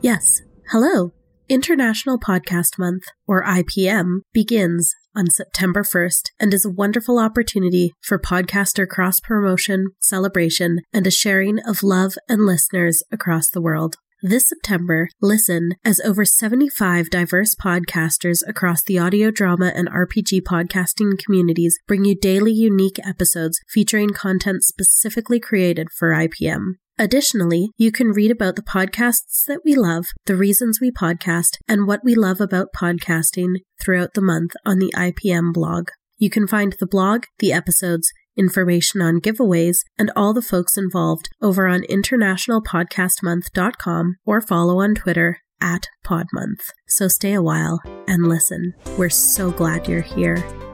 Yes, hello. International Podcast Month, or IPM, begins on September 1st and is a wonderful opportunity for podcaster cross promotion, celebration, and a sharing of love and listeners across the world. This September, listen as over 75 diverse podcasters across the audio drama and RPG podcasting communities bring you daily unique episodes featuring content specifically created for IPM. Additionally, you can read about the podcasts that we love, the reasons we podcast, and what we love about podcasting throughout the month on the IPM blog. You can find the blog, the episodes, information on giveaways, and all the folks involved over on internationalpodcastmonth.com or follow on Twitter at PodMonth. So stay a while and listen. We're so glad you're here.